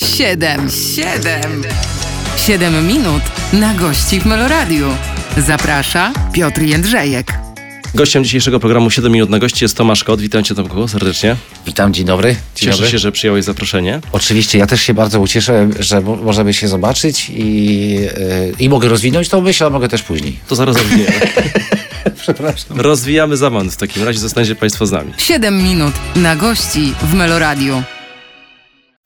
Siedem, siedem, siedem minut na gości w Meloradiu. Zaprasza Piotr Jędrzejek. Gościem dzisiejszego programu 7 minut na gości jest Tomasz Kot. Witam cię Tomku serdecznie. Witam, dzień dobry. Dzień Cieszę dobry. się, że przyjąłeś zaproszenie. Oczywiście, ja też się bardzo ucieszę, że mo- możemy się zobaczyć i, yy, i mogę rozwinąć tą myśl, a mogę też później. To zaraz rozwijamy. Przepraszam. rozwijamy za moment w takim razie. Zostańcie Państwo z nami. Siedem minut na gości w Meloradiu.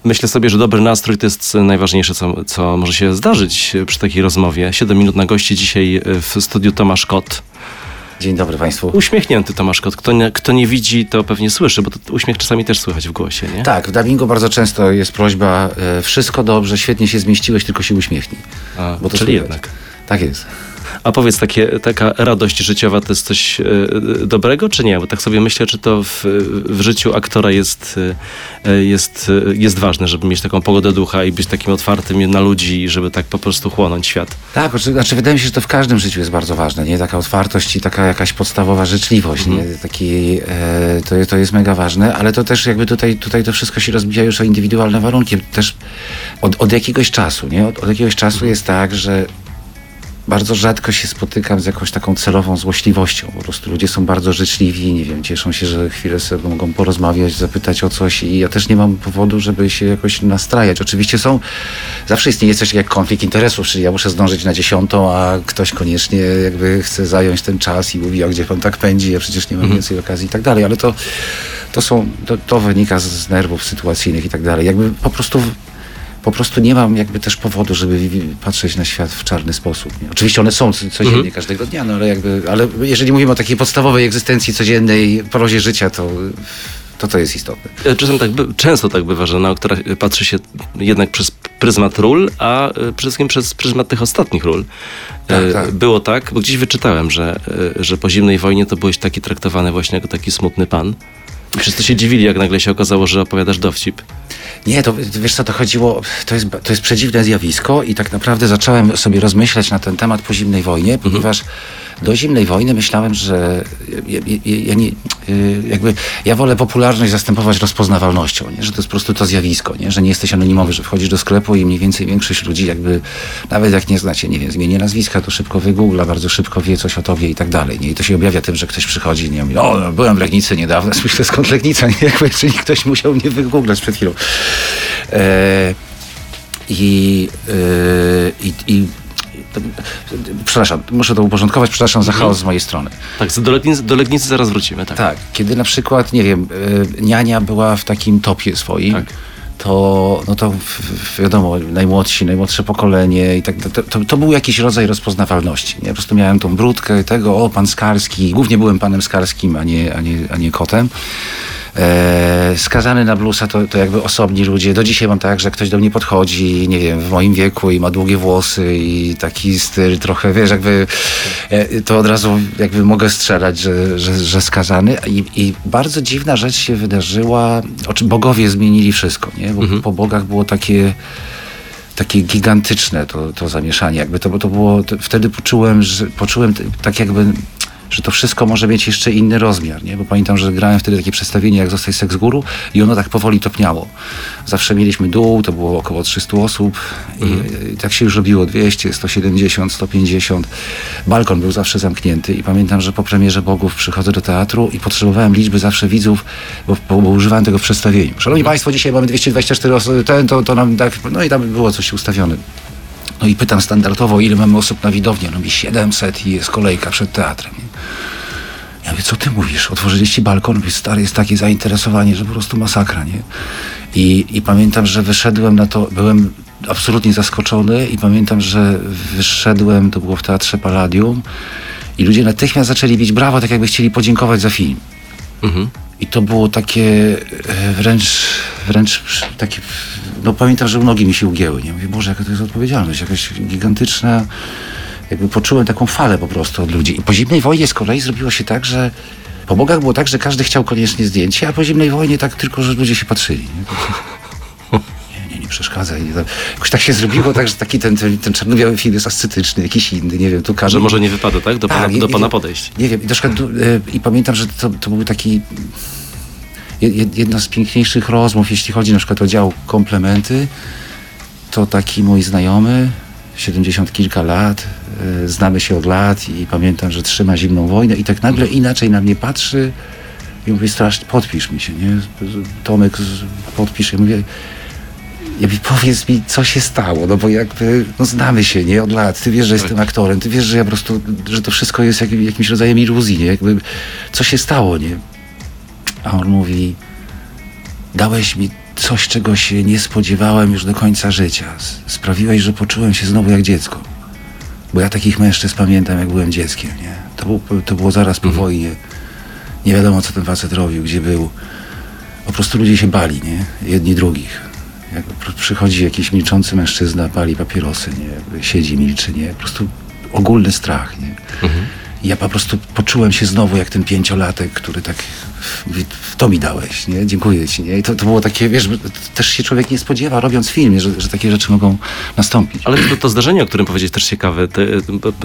Myślę sobie, że dobry nastrój to jest najważniejsze, co, co może się zdarzyć przy takiej rozmowie. 7 minut na gości dzisiaj w studiu Tomasz Kot. Dzień dobry Państwu. Uśmiechnięty Tomasz Kot. Kto nie, kto nie widzi, to pewnie słyszy, bo to uśmiech czasami też słychać w głosie, nie? Tak, w dubbingu bardzo często jest prośba, e, wszystko dobrze, świetnie się zmieściłeś, tylko się uśmiechnij. A, Bo to czyli słychać. jednak. Tak jest. A powiedz, takie, taka radość życiowa to jest coś e, dobrego, czy nie? Bo tak sobie myślę, czy to w, w życiu aktora jest, e, jest, e, jest ważne, żeby mieć taką pogodę ducha i być takim otwartym na ludzi żeby tak po prostu chłonąć świat. Tak, znaczy wydaje mi się, że to w każdym życiu jest bardzo ważne, nie? Taka otwartość i taka jakaś podstawowa życzliwość, nie? Taki, e, to, to jest mega ważne, ale to też jakby tutaj, tutaj to wszystko się rozbija już o indywidualne warunki. Też od, od jakiegoś czasu, nie? Od, od jakiegoś czasu jest tak, że bardzo rzadko się spotykam z jakąś taką celową złośliwością. Po prostu ludzie są bardzo życzliwi, nie wiem, cieszą się, że chwilę sobie mogą porozmawiać, zapytać o coś i ja też nie mam powodu, żeby się jakoś nastrajać. Oczywiście są, zawsze istnieje coś jak konflikt interesów, czyli ja muszę zdążyć na dziesiątą, a ktoś koniecznie jakby chce zająć ten czas i mówi, a gdzie pan tak pędzi, ja przecież nie mam więcej okazji i tak dalej, ale to, to są, to, to wynika z, nerwów sytuacyjnych i tak dalej. Jakby po prostu po prostu nie mam jakby też powodu, żeby patrzeć na świat w czarny sposób. Nie? Oczywiście one są co- codziennie, każdego dnia, no ale jakby, ale jeżeli mówimy o takiej podstawowej egzystencji codziennej, prozie życia, to to, to jest istotne. E, Czasem tak, by- często tak bywa, że na aktora patrzy się jednak przez pryzmat ról, a e, przede wszystkim przez pryzmat tych ostatnich ról. Tak, E, tak. Było tak, bo gdzieś wyczytałem, że, e, że po zimnej wojnie to byłeś taki traktowany właśnie jako taki smutny pan. Wszyscy się dziwili, jak nagle się okazało, że opowiadasz dowcip. Nie, to wiesz co, to chodziło, to jest, to jest przedziwne zjawisko i tak naprawdę zacząłem sobie rozmyślać na ten temat po zimnej wojnie, ponieważ do zimnej wojny myślałem, że ja, ja, ja nie, y, jakby, ja wolę popularność zastępować rozpoznawalnością, nie? że to jest po prostu to zjawisko, nie? że nie jesteś anonimowy, że wchodzisz do sklepu i mniej więcej większość ludzi jakby, nawet jak nie znacie, nie wiem, zmienię nazwiska, to szybko wygoogla, bardzo szybko wie coś o tobie i tak dalej. Nie? I to się objawia tym, że ktoś przychodzi nie? mówi, o, byłem w Legnicy niedawno, myślę, skąd Legnica, nie? jakby, czyli ktoś musiał mnie wygooglać przed chwilą. E, i, e, i, i przepraszam, muszę to uporządkować, przepraszam za chaos z mojej strony. Tak, do Legnicy, do Legnicy zaraz wrócimy. Tak. Tak, kiedy na przykład, nie wiem, e, niania była w takim topie swoim, Tak. to, no to wiadomo, najmłodsi, najmłodsze pokolenie i tak, to, to, to był jakiś rodzaj rozpoznawalności. Nie? Po prostu miałem tą brudkę tego, o, pan Skarski, głównie byłem panem Skarskim, a nie, a nie, a nie kotem. E, skazany na bluesa to, to jakby osobni ludzie. Do dzisiaj mam tak, że ktoś do mnie podchodzi, nie wiem, w moim wieku i ma długie włosy i taki styl trochę, wiesz, jakby e, to od razu jakby mogę strzelać, że, że, że skazany. I, I bardzo dziwna rzecz się wydarzyła, o czym bogowie zmienili wszystko, nie? Bo po bogach było takie takie gigantyczne to, to zamieszanie. Jakby to, bo to było, to wtedy poczułem, że, poczułem tak jakby, że to wszystko może mieć jeszcze inny rozmiar, nie? Bo pamiętam, że grałem wtedy takie przedstawienie jak Zostaj Seks Guru i ono tak powoli topniało. Zawsze mieliśmy dół, to było około 300 osób i, i tak się już robiło 200, 170, 150. Balkon był zawsze zamknięty i pamiętam, że po premierze Bogów przychodzę do teatru i potrzebowałem liczby zawsze widzów, bo, bo, bo używałem tego w przedstawieniu. Szanowni Państwo, dzisiaj mamy 224 osoby, ten, to, to nam tak, no i tam było coś ustawione. No i pytam standardowo, ile mamy osób na widowni. No mi 700 i jest kolejka przed teatrem. Ja mówię, co ty mówisz? Otworzyliście balkon? Mówię, stary, jest takie zainteresowanie, że po prostu masakra, nie? I, I pamiętam, że wyszedłem na to, byłem absolutnie zaskoczony i pamiętam, że wyszedłem, to było w Teatrze Palladium i ludzie natychmiast zaczęli bić brawo, tak jakby chcieli podziękować za film. Mhm. I to było takie e, wręcz, wręcz takie, no pamiętam, że nogi mi się ugięły, nie? Mówię, Boże, jaka to jest odpowiedzialność, jakaś gigantyczna, jakby poczułem taką falę po prostu od ludzi. I po zimnej wojnie z kolei zrobiło się tak, że po bogach było tak, że każdy chciał koniecznie zdjęcie, a po zimnej wojnie tak tylko, że ludzie się patrzyli. Nie, przeszkadzaj. Nie, to, jakoś tak się zrobiło, tak, że taki ten, ten, ten czarno-biały film jest ascetyczny, jakiś inny, nie wiem, tu każdy... Że może nie wypada, tak? Do pana, Tak, do i- pana i- podejść. Nie wiem, i, du- e, i pamiętam, że to, to był taki jed- jed- jedna z piękniejszych rozmów, jeśli chodzi na przykład o dział komplementy, to taki mój znajomy, 70 kilka lat, y, znamy się od lat i pamiętam, że trzyma zimną wojnę i tak nagle inaczej na mnie patrzy i mówi strasznie, podpisz mi się, nie? Tomek, podpisz. Ja mówię, ja mówię, powiedz mi, co się stało, no bo jakby, no znamy się, nie, od lat, ty wiesz, że jestem aktorem, ty wiesz, że ja po prostu, że to wszystko jest jakim, jakimś rodzajem iluzji, nie, jakby, co się stało, nie? A on mówi, dałeś mi coś, czego się nie spodziewałem już do końca życia. Sprawiłeś, że poczułem się znowu jak dziecko. Bo ja takich mężczyzn pamiętam, jak byłem dzieckiem, nie? To, był, to było zaraz po wojnie. Nie wiadomo, co ten facet robił, gdzie był. Po prostu ludzie się bali, nie? Jedni drugich. Jak pr- przychodzi jakiś milczący mężczyzna, pali papierosy, nie? Siedzi, milczy, nie? Po prostu ogólny strach, nie? I ja po prostu poczułem się znowu jak ten pięciolatek, który tak mówi, to mi dałeś, nie? Dziękuję ci, nie? I to, to było takie, wiesz, też się człowiek nie spodziewa, robiąc film, że, że takie rzeczy mogą nastąpić. Ale to, to zdarzenie, o którym powiedzieć, też ciekawe. Te,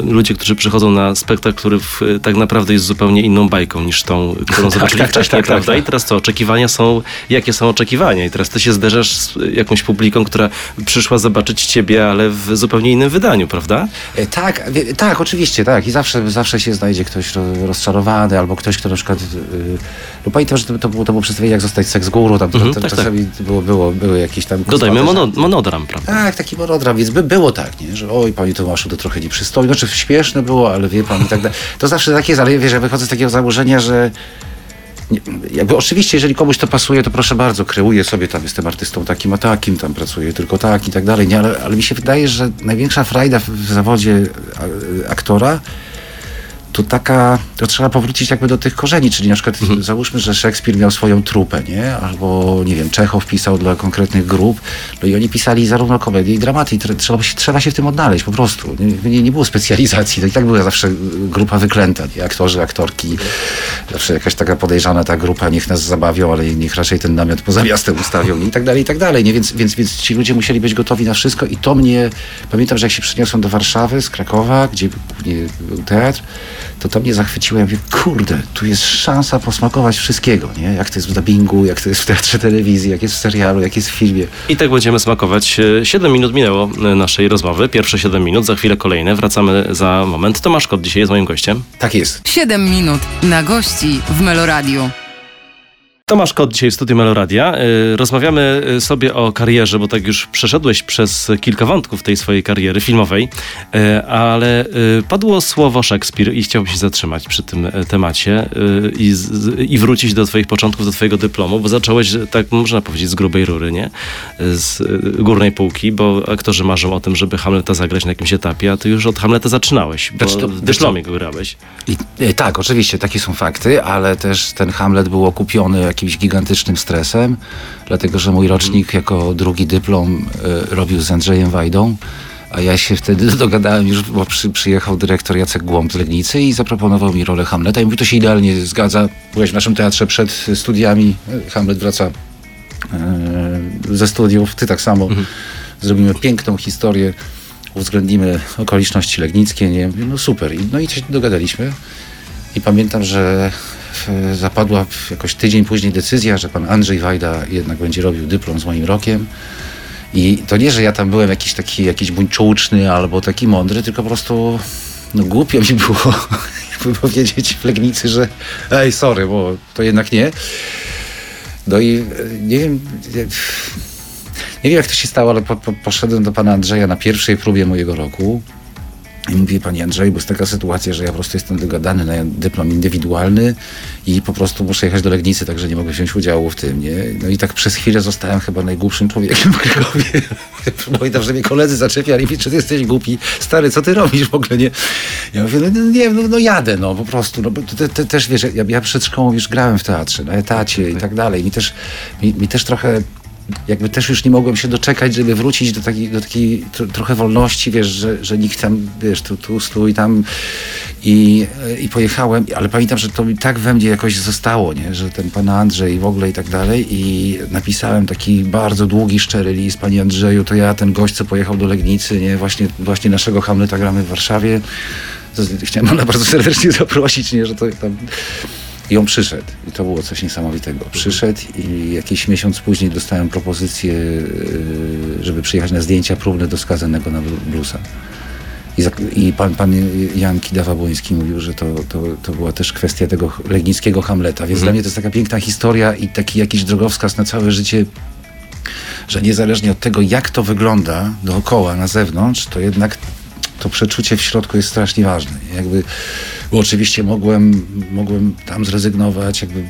ludzie, którzy przychodzą na spektakl, który w, tak naprawdę jest zupełnie inną bajką niż tą, którą zobaczyli tak, tak, wcześniej, tak, tak, prawda? tak. I teraz co? Oczekiwania są, jakie są oczekiwania? I teraz ty się zderzasz z jakąś publiką, która przyszła zobaczyć ciebie, ale w zupełnie innym wydaniu, prawda? E, Tak, tak, oczywiście, tak. I zawsze, zawsze się znajdzie ktoś ro- rozczarowany, albo ktoś, kto na przykład. Yy, no pamiętam, że to, to, było, to było przedstawienie, jak zostać seks guru, tam Mhm, to, tak, czasami było, było, były jakieś tam. Dodajmy mono, monodram, prawda? Tak, taki monodram, więc by było tak, nie? że oj, panie Tomaszu, to trochę nieprzystojne, znaczy śmieszne było, ale wie pan i tak dalej. To zawsze tak jest, ale wiesz, ja wychodzę z takiego założenia, że jakby oczywiście, jeżeli komuś to pasuje, to proszę bardzo, kreuję sobie, tam jestem artystą takim a takim, tam pracuję tylko tak i tak dalej, nie? Ale, ale mi się wydaje, że największa frajda w, zawodzie aktora to taka, to trzeba powrócić jakby do tych korzeni, czyli na przykład załóżmy, że Szekspir miał swoją trupę, nie? Albo, nie wiem, Czechow pisał dla konkretnych grup, no i oni pisali zarówno komedie i dramaty i trzeba, się- trzeba się w tym odnaleźć po prostu. Nie, nie, nie było specjalizacji, to i tak była zawsze grupa wyklęta, nie? Aktorzy, aktorki, zawsze jakaś taka podejrzana ta grupa, niech nas zabawią, ale niech raczej ten namiot poza miastem ustawią i tak dalej, i tak dalej, nie? Więc, więc, więc ci ludzie musieli być gotowi na wszystko i to mnie, pamiętam, że jak się przyniosłem do Warszawy z Krakowa, gdzie był teatr, to to mnie zachwyciło. Ja mówię, kurde, tu jest szansa posmakować wszystkiego, nie? Jak to jest w dubbingu, jak to jest w teatrze telewizji, jak jest w serialu, jak jest w filmie. I tak będziemy smakować. E, Siedem minut minęło e, naszej rozmowy. Pierwsze siedem minut, za chwilę kolejne. Wracamy za moment. Tomasz Kot dzisiaj jest moim gościem. Tak jest. 7 minut na gości w Meloradiu. Tomasz Kot dzisiaj w studiu Meloradia. Y, Rozmawiamy y, sobie o karierze, bo tak już przeszedłeś przez kilka wątków tej swojej kariery filmowej, y, ale padło słowo Szekspir i chciałbym się zatrzymać przy tym e, temacie i, i wrócić do twoich początków, do twojego dyplomu, bo zacząłeś, tak można powiedzieć, z grubej rury, nie? Z górnej półki, bo aktorzy marzą o tym, żeby Hamleta zagrać na jakimś etapie, a ty już od Hamleta zaczynałeś, bo Znaczy to- w dyplomie go grałeś. I, e, tak, oczywiście, takie są fakty, ale też ten Hamlet był okupiony jakimś gigantycznym stresem, dlatego że mój rocznik jako drugi dyplom e, robił z Andrzejem Wajdą, a ja się wtedy dogadałem już, bo przy, przyjechał dyrektor Jacek Głąb z Legnicy i zaproponował mi rolę Hamleta i mówi, to się idealnie zgadza, byłeś w naszym teatrze przed studiami, Hamlet wraca e, ze studiów, ty tak samo. Zrobimy piękną historię, uwzględnimy okoliczności legnickie, nie? No super. I, no i się dogadaliśmy. I pamiętam, że zapadła jakoś tydzień później decyzja, że pan Andrzej Wajda jednak będzie robił dyplom z moim rokiem. I to nie, że ja tam byłem jakiś taki jakiś buńczuczny albo taki mądry, tylko po prostu no głupio mi było powiedzieć w Legnicy, że ej, sorry, bo to jednak nie. No i e, nie wiem, nie, nie wiem jak to się stało, ale po, po, poszedłem do pana Andrzeja na pierwszej próbie mojego roku i mówię, panie Andrzej, bo jest taka sytuacja, że ja po prostu jestem dogadany na dyplom indywidualny i po prostu muszę jechać do Legnicy, także nie mogę wziąć udziału w tym, nie? No i tak przez chwilę zostałem chyba najgłupszym człowiekiem w Krakowie. Pamiętam, że mnie koledzy zaczepiali, mi, czy ty jesteś głupi? Stary, co ty robisz w ogóle, nie? Ja mówię, no, no nie, no, no jadę, no po prostu. No, bo te, te, też, wiesz, ja, ja przed szkołą już grałem w teatrze, na etacie i tak dalej. Mi też, mi, mi też trochę jakby też już nie mogłem się doczekać, żeby wrócić do takiej, do takiej tro, trochę wolności, wiesz, że, że nikt tam, wiesz, tu, tu stój tam i, i pojechałem, ale pamiętam, że to mi tak we mnie jakoś zostało, nie, że ten pan Andrzej w ogóle i tak dalej. I napisałem taki bardzo długi, szczery list, panie Andrzeju, to ja, ten gość, co pojechał do Legnicy, nie, właśnie, właśnie naszego Hamleta gramy w Warszawie, chciałem pana bardzo serdecznie zaprosić, nie, że to tam I on przyszedł. I to było coś niesamowitego. Przyszedł i jakiś miesiąc później dostałem propozycję, yy, żeby przyjechać na zdjęcia próbne do skazanego na blu- bluesa. I, pan, pan Jan Kidawa-Błoński mówił, że to, to, to była też kwestia tego legnickiego Hamleta. Więc dla mnie to jest taka piękna historia i taki jakiś drogowskaz na całe życie, że niezależnie od tego, jak to wygląda dookoła, na zewnątrz, to jednak to przeczucie w środku jest strasznie ważne. Jakby, bo oczywiście mogłem, mogłem tam zrezygnować, jakby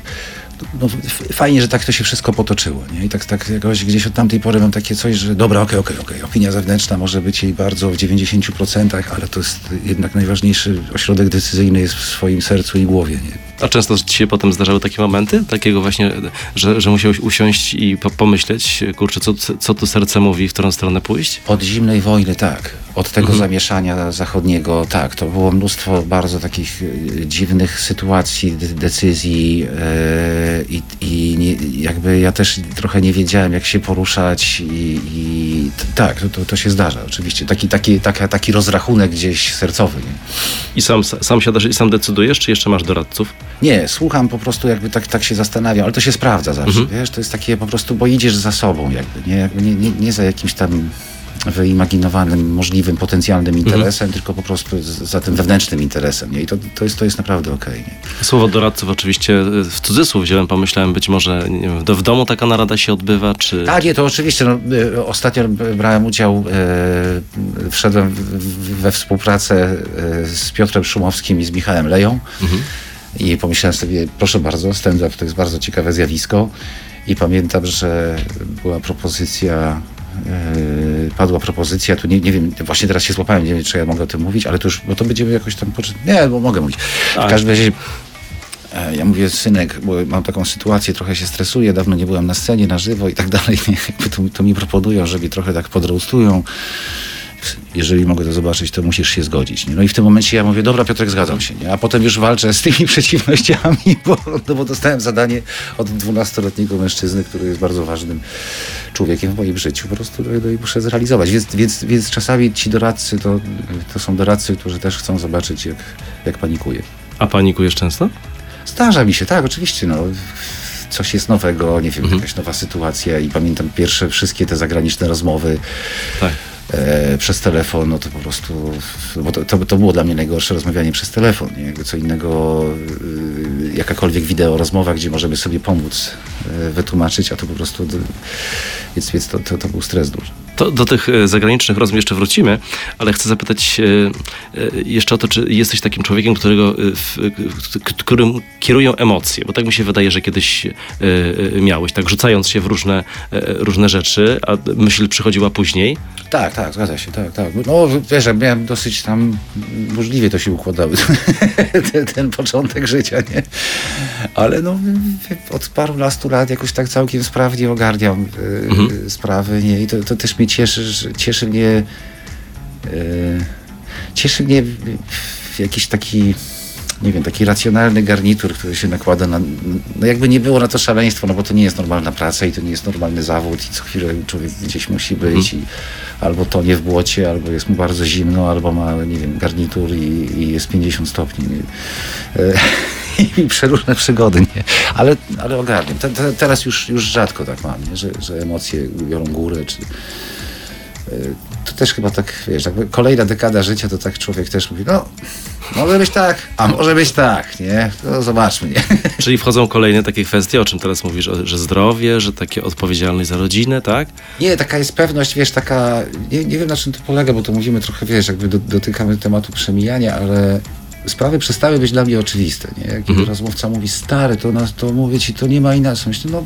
no, fajnie, że tak to się wszystko potoczyło. Nie? I tak, tak jakoś gdzieś od tamtej pory mam takie coś, że dobra, okej, okej, okej, opinia zewnętrzna może być jej bardzo w 90%, ale to jest jednak najważniejszy ośrodek decyzyjny jest w swoim sercu i głowie. Nie? A często ci się potem zdarzały takie momenty, takiego właśnie, że, że musiałeś usiąść i po, pomyśleć, kurczę, co, co tu serce mówi, w którą stronę pójść? Od zimnej wojny, tak. Od tego zamieszania zachodniego, tak. To było mnóstwo bardzo takich e, dziwnych sytuacji, de- decyzji e, i, i nie, jakby ja też trochę nie wiedziałem, jak się poruszać i, i tak, to, to, się zdarza oczywiście. Taki, taki, taka, taki rozrachunek gdzieś sercowy. Nie? I sam, sam siadasz i sam decydujesz, czy jeszcze masz doradców? Nie, słucham po prostu jakby tak, tak się zastanawiam, ale to się sprawdza zawsze, wiesz, to jest takie po prostu, bo idziesz za sobą jakby, nie, jakby nie, nie, nie za jakimś tam wyimaginowanym, możliwym, potencjalnym interesem, tylko po prostu za tym wewnętrznym interesem, nie? I to, to, jest, to jest naprawdę okej, nie? Słowo doradców oczywiście y, w cudzysłów wziąłem, pomyślałem, być może wiem, w domu taka narada się odbywa, czy... A nie, to oczywiście. No, y, ostatnio brałem udział, e, wszedłem we współpracę e, z Piotrem Szumowskim i z Michałem Leją i pomyślałem sobie, proszę bardzo, stand-up to jest bardzo ciekawe zjawisko i pamiętam, że była propozycja e, padła propozycja, tu nie, nie wiem, właśnie teraz się złapałem, nie wiem, czy ja mogę o tym mówić, ale to już, bo to będziemy jakoś tam, nie, bo mogę mówić. W Tak. każdym razie E, Ja mówię, synek, bo mam taką sytuację, trochę się stresuję, dawno nie byłem na scenie, na żywo i tak dalej. To, to mi proponują, że mnie trochę tak podrostują. Jeżeli mogę to zobaczyć, to musisz się zgodzić. Nie? No i w tym momencie ja mówię, dobra Piotrek, zgadzam się. Nie? A potem już walczę z tymi przeciwnościami, bo, no bo dostałem zadanie od 12-letniego mężczyzny, który jest bardzo ważnym człowiekiem w moim życiu. Po prostu no, i muszę zrealizować. Więc, więc, więc czasami ci doradcy to, to są doradcy, którzy też chcą zobaczyć, jak, jak panikuję. A panikujesz często? Zdarza mi się, tak, oczywiście. No. Coś jest nowego, nie wiem, jakaś nowa sytuacja i pamiętam pierwsze wszystkie te zagraniczne rozmowy Tak. E, przez telefon, no to po prostu, bo to, to, to było dla mnie najgorsze rozmawianie przez telefon, nie? Jakby co innego, y, jakakolwiek wideo rozmowa, gdzie możemy sobie pomóc e, wytłumaczyć, a to po prostu, więc, więc to, to, to był stres duży. To do tych e, zagranicznych rozmów jeszcze wrócimy, ale chcę zapytać e, e, jeszcze o to, czy jesteś takim człowiekiem, którego, którym kierują emocje, bo tak mi się wydaje, że kiedyś miałeś, tak rzucając się w różne, różne rzeczy, a myśl przychodziła później. Tak, tak, zgadza się, tak, tak. No wiesz, ja miałem dosyć tam, burzliwie to się układały, ten, ten początek życia, nie? Ale no od parunastu lat jakoś tak całkiem sprawnie ogarniam y, sprawy, nie? I to, to też mnie cieszy, cieszy mnie y, cieszy mnie jakiś taki nie wiem, taki racjonalny garnitur, który się nakłada na, no jakby nie było na to szaleństwo, no bo to nie jest normalna praca i to nie jest normalny zawód i co chwilę człowiek gdzieś musi być i albo tonie w błocie, albo jest mu bardzo zimno, albo ma, nie wiem, garnitur i, i jest 50 stopni. Nie? E, I przeróżne przygody, nie? Ale, ale ogarniam. Te, te, teraz już, już rzadko tak mam, nie? Że, że emocje biorą górę, czy... To też chyba tak, wiesz, jakby kolejna dekada życia, to tak człowiek też mówi, no, może być tak, a może być tak, nie? To zobaczmy, nie? Czyli wchodzą kolejne takie kwestie, o czym teraz mówisz, że zdrowie, że takie odpowiedzialność za rodzinę, tak? Nie, taka jest pewność, wiesz, taka, nie, nie wiem na czym to polega, bo to mówimy trochę, wiesz, jakby do, dotykamy tematu przemijania, ale sprawy przestały być dla mnie oczywiste, nie? Jak kiedy rozmówca mówi, stary, to, nas, to mówię ci, to nie ma inaczej. Myślę, no,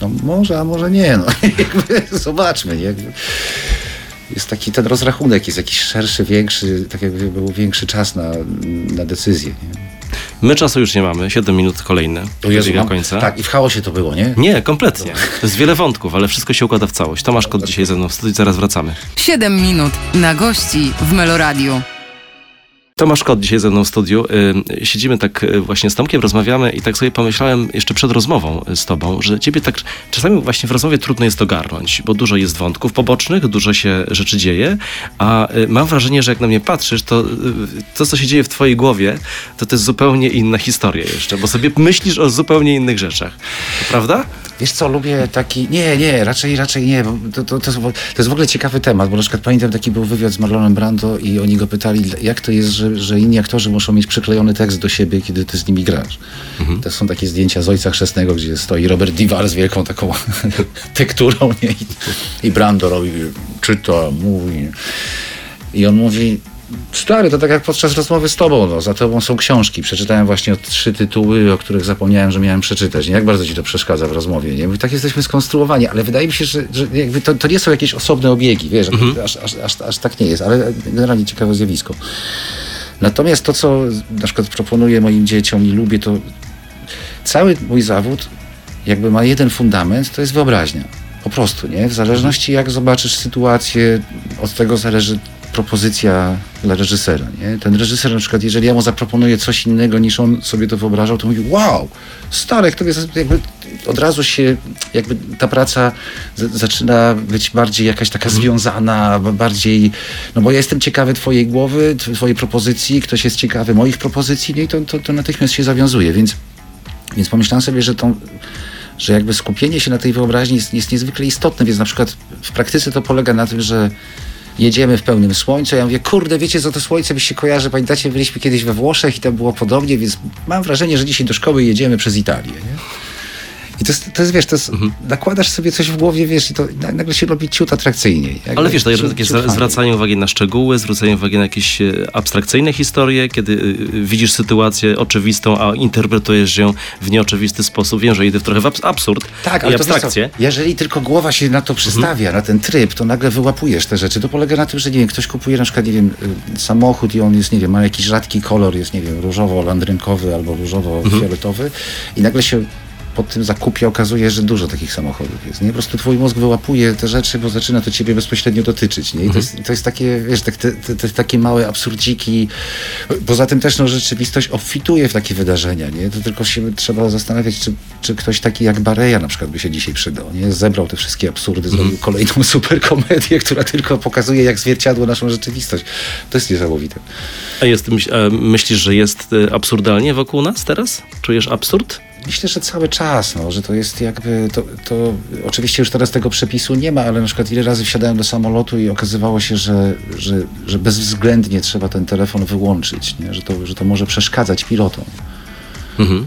no może, a może nie, no. Jakby Zobaczmy, nie? Jest taki, ten rozrachunek jest jakiś szerszy, większy, tak jakby był większy czas na, na decyzję, nie? My czasu już nie mamy, 7 minut kolejne, dobiega mam- końca. Tak, i w chaosie to było, nie? Nie, kompletnie. To jest wiele wątków, ale wszystko się układa w całość. Tomasz Kot dzisiaj ze mną w studiu, zaraz wracamy. 7 minut na gości w Meloradiu. Tomasz Kot dzisiaj ze mną w studiu. Y, Siedzimy tak y, właśnie z Tomkiem, rozmawiamy i tak sobie pomyślałem jeszcze przed rozmową y, z tobą, że ciebie tak czasami właśnie w rozmowie trudno jest ogarnąć, bo dużo jest wątków pobocznych, dużo się rzeczy dzieje, a mam wrażenie, że jak na mnie patrzysz, to to, co się dzieje w twojej głowie, to to jest zupełnie inna historia jeszcze, bo sobie myślisz o zupełnie innych rzeczach. Prawda? Wiesz co, lubię taki... Nie, nie, raczej, raczej nie. Bo to, to, to, jest, to jest w ogóle ciekawy temat, bo na przykład pamiętam taki był wywiad z Marlonem Brando i oni go pytali, jak to jest, że, że inni aktorzy muszą mieć przyklejony tekst do siebie, kiedy ty z nimi grasz. To są takie zdjęcia z Ojca Chrzestnego, gdzie stoi Robert Divar z wielką taką tekturą nie? I, i Brando robi, czyta, mówi. I on mówi, stary, to tak jak podczas rozmowy z tobą, no, za tobą są książki. Przeczytałem właśnie trzy tytuły, o których zapomniałem, że miałem przeczytać. Nie? Jak bardzo ci to przeszkadza w rozmowie? Nie? Mówi, tak jesteśmy skonstruowani, ale wydaje mi się, że, że to, to nie są jakieś osobne obiegi, wiesz, aż, aż, aż, aż tak nie jest, ale generalnie ciekawe zjawisko. Natomiast to, co na przykład proponuję moim dzieciom i lubię, to cały mój zawód jakby ma jeden fundament, to jest wyobraźnia. Po prostu, nie? W zależności jak zobaczysz sytuację, od tego zależy propozycja dla reżysera, nie? Ten reżyser na przykład, jeżeli ja mu zaproponuję coś innego niż on sobie to wyobrażał, to mówi, wow, Starek, to jest jakby od razu się jakby ta praca z, zaczyna być bardziej jakaś taka związana, b- bardziej, no bo ja jestem ciekawy twojej głowy, tw- twojej propozycji, ktoś jest ciekawy moich propozycji, nie? I to, to, to natychmiast się zawiązuje, więc, więc pomyślałem sobie, że tą że jakby skupienie się na tej wyobraźni jest, jest niezwykle istotne, więc na przykład w praktyce to polega na tym, że jedziemy w pełnym słońcu. Ja mówię, kurde, wiecie co to słońce mi się kojarzy? Pamiętacie, byliśmy kiedyś we Włoszech i tam było podobnie, więc mam wrażenie, że dzisiaj do szkoły jedziemy przez Italię. Nie? I to jest, to jest, wiesz, to jest, nakładasz sobie coś w głowie, wiesz, i to na- nagle się robi ciut atrakcyjniej. Jakby Ale wiesz, to takie zwracanie uwagi na szczegóły, zwracanie uwagi na jakieś e, abstrakcyjne historie, kiedy e, widzisz sytuację oczywistą, a interpretujesz ją w nieoczywisty sposób. Wiem, że idę w trochę w abs- absurd Tak, i ale to co, abstrakcję. jeżeli tylko głowa się na to przystawia, na ten tryb, to nagle wyłapujesz te rzeczy. To polega na tym, że nie wiem, ktoś kupuje na przykład, nie wiem, y, samochód i on jest, nie wiem, ma jakiś rzadki kolor, jest, nie wiem, różowo-landrynkowy albo różowo-fioletowy i nagle się po tym zakupie okazuje, że dużo takich samochodów jest. Nie? Po prostu twój mózg wyłapuje te rzeczy, bo zaczyna to ciebie bezpośrednio dotyczyć. Nie? I to, jest, to jest takie, wiesz, tak, te, te, te takie małe absurdziki. Poza tym też no, rzeczywistość obfituje w takie wydarzenia. Nie? To tylko się trzeba zastanawiać, czy, czy ktoś taki jak Bareja na przykład by się dzisiaj przydał. Nie? Zebrał te wszystkie absurdy, zrobił kolejną super komedię, która tylko pokazuje, jak zwierciadło naszą rzeczywistość. To jest niesamowite. A jest, myślisz, że jest e, absurdalnie wokół nas teraz? Czujesz absurd? Myślę, że cały czas, no, że to jest jakby, to, to oczywiście już teraz tego przepisu nie ma, ale na przykład ile razy wsiadałem do samolotu i okazywało się, że, że, że bezwzględnie trzeba ten telefon wyłączyć, nie? Że, to, że to może przeszkadzać pilotom. Mhm.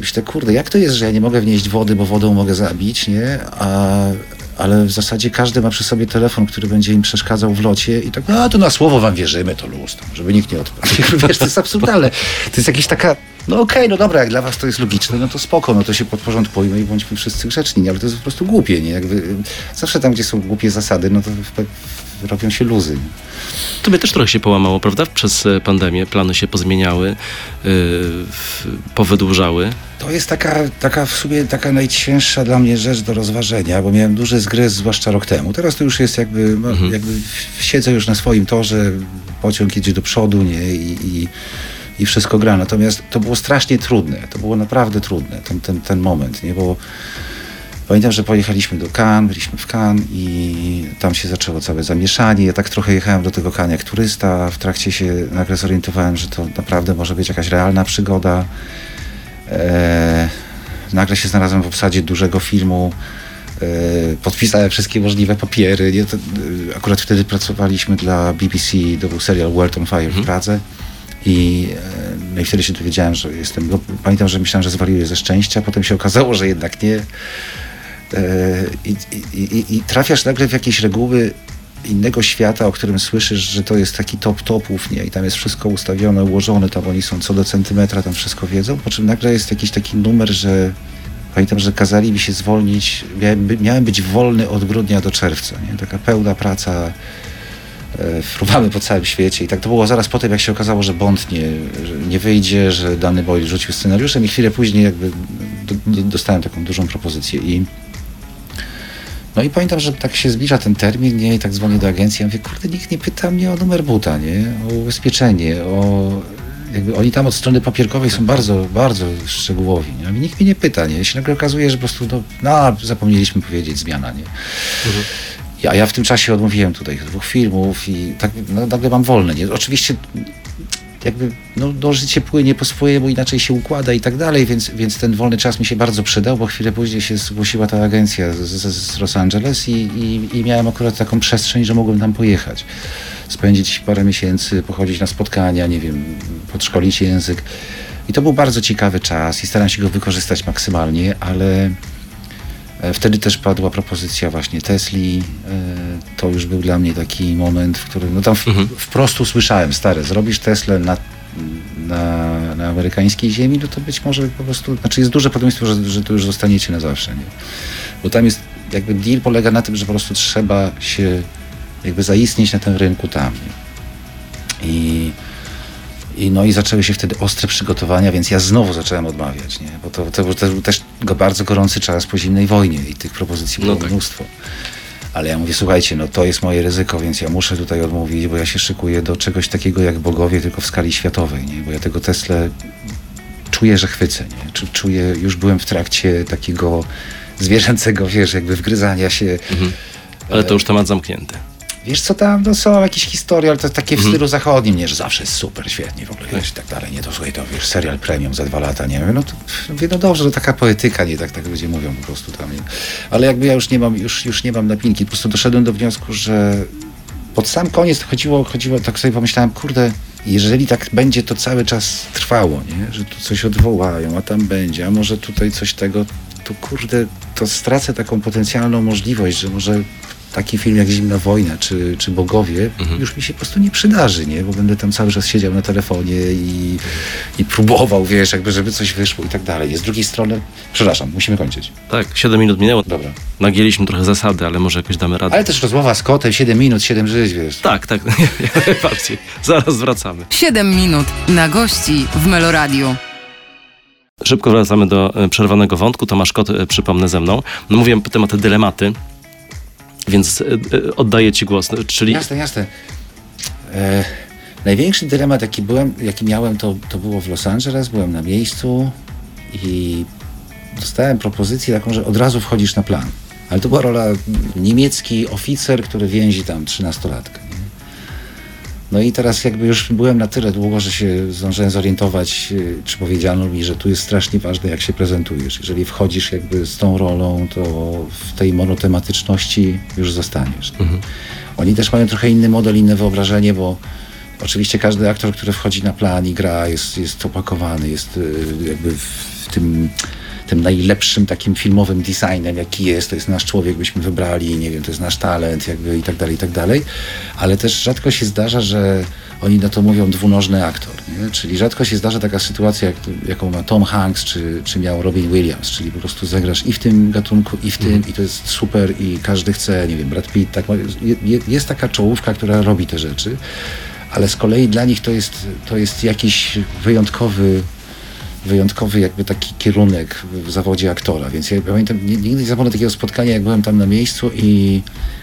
Myślę, kurde, jak to jest, że ja nie mogę wnieść wody, bo wodą mogę zabić, nie? A, ale w zasadzie każdy ma przy sobie telefon, który będzie im przeszkadzał w locie i tak, a to na słowo wam wierzymy, to luz, tam, żeby nikt nie odpadł. Wiesz, to jest absurdalne. To jest jakieś taka, no okej, no dobra, jak dla was to jest logiczne, no to spoko, no to się podporządkujmy i bądźmy wszyscy grzeczni, ale to jest po prostu głupie, nie? Jakby, y, zawsze tam, gdzie są głupie zasady, no to robią się luzy. Tobie też trochę się połamało, prawda? Przez e, pandemię plany się pozmieniały, yy, powydłużały. To jest taka, taka w sumie taka najcięższa dla mnie rzecz do rozważenia, bo miałem duży zgryz, zwłaszcza rok temu. Teraz to już jest jakby, no, jakby siedzę już na swoim torze, pociąg jedzie do przodu, nie? I, i, i wszystko gra. Natomiast to było strasznie trudne. To było naprawdę trudne, ten, ten, ten moment, nie? Bo Pamiętam, że pojechaliśmy do Cannes, byliśmy w Cannes i tam się zaczęło całe zamieszanie. Ja tak trochę jechałem do tego Cannes jak turysta. W trakcie się nagle zorientowałem, że to naprawdę może być jakaś realna przygoda. E, nagle się znalazłem w obsadzie dużego filmu. E, podpisałem wszystkie możliwe papiery. Nie? To, e, akurat wtedy pracowaliśmy dla BBC, to był serial World on Fire w Pradze. I, e, no i wtedy się dowiedziałem, że jestem. Pamiętam, że myślałem, że zwariuję ze szczęścia, potem się okazało, że jednak nie. E, I, i, i, I trafiasz nagle w jakieś reguły innego świata, o którym słyszysz, że to jest taki top topów, nie? I tam jest wszystko ustawione, ułożone, tam oni są co do centymetra, tam wszystko wiedzą, po czym nagle jest jakiś taki numer, że pamiętam, że kazali mi się zwolnić, miałem, miałem być wolny od grudnia do czerwca, nie? Taka pełna praca, e, fruwamy po całym świecie i tak to było zaraz po tym, jak się okazało, że Bond nie, że nie wyjdzie, że dany Boyle rzucił scenariuszem i chwilę później jakby do, do, dostałem taką dużą propozycję i No i pamiętam, że tak się zbliża ten termin, nie, i tak dzwonię do agencji, ja mówię, kurde, nikt nie pyta mnie o numer buta, nie, o ubezpieczenie, o... Jakby oni tam od strony papierkowej są bardzo, bardzo szczegółowi, nie? Nikt mnie nie pyta, nie? się nagle okazuje, że po prostu, no, no zapomnieliśmy powiedzieć zmiana, nie? Mhm. Ja, ja w tym czasie odmówiłem tutaj dwóch filmów i tak no, nagle mam wolne, nie? Oczywiście jakby no, no, życie płynie po swojemu, inaczej się układa i tak dalej, więc, więc ten wolny czas mi się bardzo przydał, bo chwilę później się zgłosiła ta agencja z, z, z Los Angeles i, i, i, miałem akurat taką przestrzeń, że mogłem tam pojechać. Spędzić parę miesięcy, pochodzić na spotkania, nie wiem, podszkolić język. I to był bardzo ciekawy czas i staram się go wykorzystać maksymalnie, ale wtedy też padła propozycja właśnie Tesli. E, to już był dla mnie taki moment, w którym, no tam mhm. wprost usłyszałem, stare, zrobisz Teslę na, na, na, amerykańskiej ziemi, no to być może po prostu, znaczy jest duże prawdopodobieństwo, że, że to już zostaniecie na zawsze, nie? Bo tam jest, jakby deal polega na tym, że po prostu trzeba się jakby zaistnieć na tym rynku tam. Nie? I i, no i zaczęły się wtedy ostre przygotowania, więc ja znowu zacząłem odmawiać, nie? bo to, to, to był też bardzo gorący czas po zimnej wojnie i tych propozycji było no tak. mnóstwo. Ale ja mówię, słuchajcie, no to jest moje ryzyko, więc ja muszę tutaj odmówić, bo ja się szykuję do czegoś takiego jak bogowie, tylko w skali światowej, nie? bo ja tego Tesla czuję, że chwycę, nie? Czuję, już byłem w trakcie takiego zwierzęcego, wiesz, jakby wgryzania się. Mhm. Ale to już temat zamknięty. Wiesz co tam, no są jakieś historie, ale to takie w mm. stylu zachodnim, nie, że zawsze jest super, świetnie w ogóle, wiesz, i tak dalej, nie, to słuchaj, to wiesz, serial premium za dwa lata, nie wiem, no to mówię, no dobrze, to taka poetyka, nie, tak, tak ludzie mówią po prostu tam, nie? ale jakby ja już nie mam, już, już nie mam napinki, po prostu doszedłem do wniosku, że pod sam koniec chodziło, chodziło, tak sobie pomyślałem, kurde, jeżeli tak będzie to cały czas trwało, nie? że tu coś odwołają, a tam będzie, a może tutaj coś tego, to kurde, to stracę taką potencjalną możliwość, że może taki film jak Zimna Wojna czy, czy Bogowie mhm. już mi się po prostu nie przydarzy, nie? Bo będę tam cały czas siedział na telefonie i, i próbował, wiesz, jakby żeby coś wyszło i tak dalej. Z drugiej strony, przepraszam, musimy kończyć. Tak, 7 minut minęło. Dobra. Nagięliśmy trochę zasady, ale może jakoś damy radę. Ale też rozmowa z kotem, 7 minut, 7 żyć, wiesz. Tak, tak, bardziej. Zaraz wracamy. 7 minut na gości w Meloradiu. Szybko wracamy do e, przerwanego wątku. Tomasz Kot, e, przypomnę ze mną. No mówiłem potem o te dylematy więc e, e, oddaję Ci głos. Czyli... Jasne, jasne. E, największy dylemat, jaki, byłem, jaki miałem, to, to było w Los Angeles. Byłem na miejscu i dostałem propozycję taką, że od razu wchodzisz na plan. Ale to była rola niemiecki oficer, który więzi tam trzynastolatkę. No i teraz jakby już byłem na tyle długo, że się zdążyłem zorientować, y, czy powiedziano mi, że tu jest strasznie ważne, jak się prezentujesz. Jeżeli wchodzisz jakby z tą rolą, to w tej monotematyczności już zostaniesz. Mhm. Oni też mają trochę inny model, inne wyobrażenie, bo oczywiście każdy aktor, który wchodzi na plan i gra, jest, jest opakowany, jest y, jakby w tym tym najlepszym takim filmowym designem, jaki jest, to jest nasz człowiek, byśmy wybrali, nie wiem, to jest nasz talent, jakby i tak dalej, i tak dalej. Ale też rzadko się zdarza, że oni na to mówią dwunożny aktor, nie? czyli rzadko się zdarza taka sytuacja, jak, jaką ma Tom Hanks, czy, czy miał Robin Williams, czyli po prostu zagrasz i w tym gatunku, i w tym, mm. i to jest super, i każdy chce, nie wiem, Brad Pitt, tak, jest taka czołówka, która robi te rzeczy, ale z kolei dla nich to jest, to jest jakiś wyjątkowy wyjątkowy jakby taki kierunek w zawodzie aktora, więc ja pamiętam, nigdy nie zapomnę takiego spotkania, jak byłem tam na miejscu i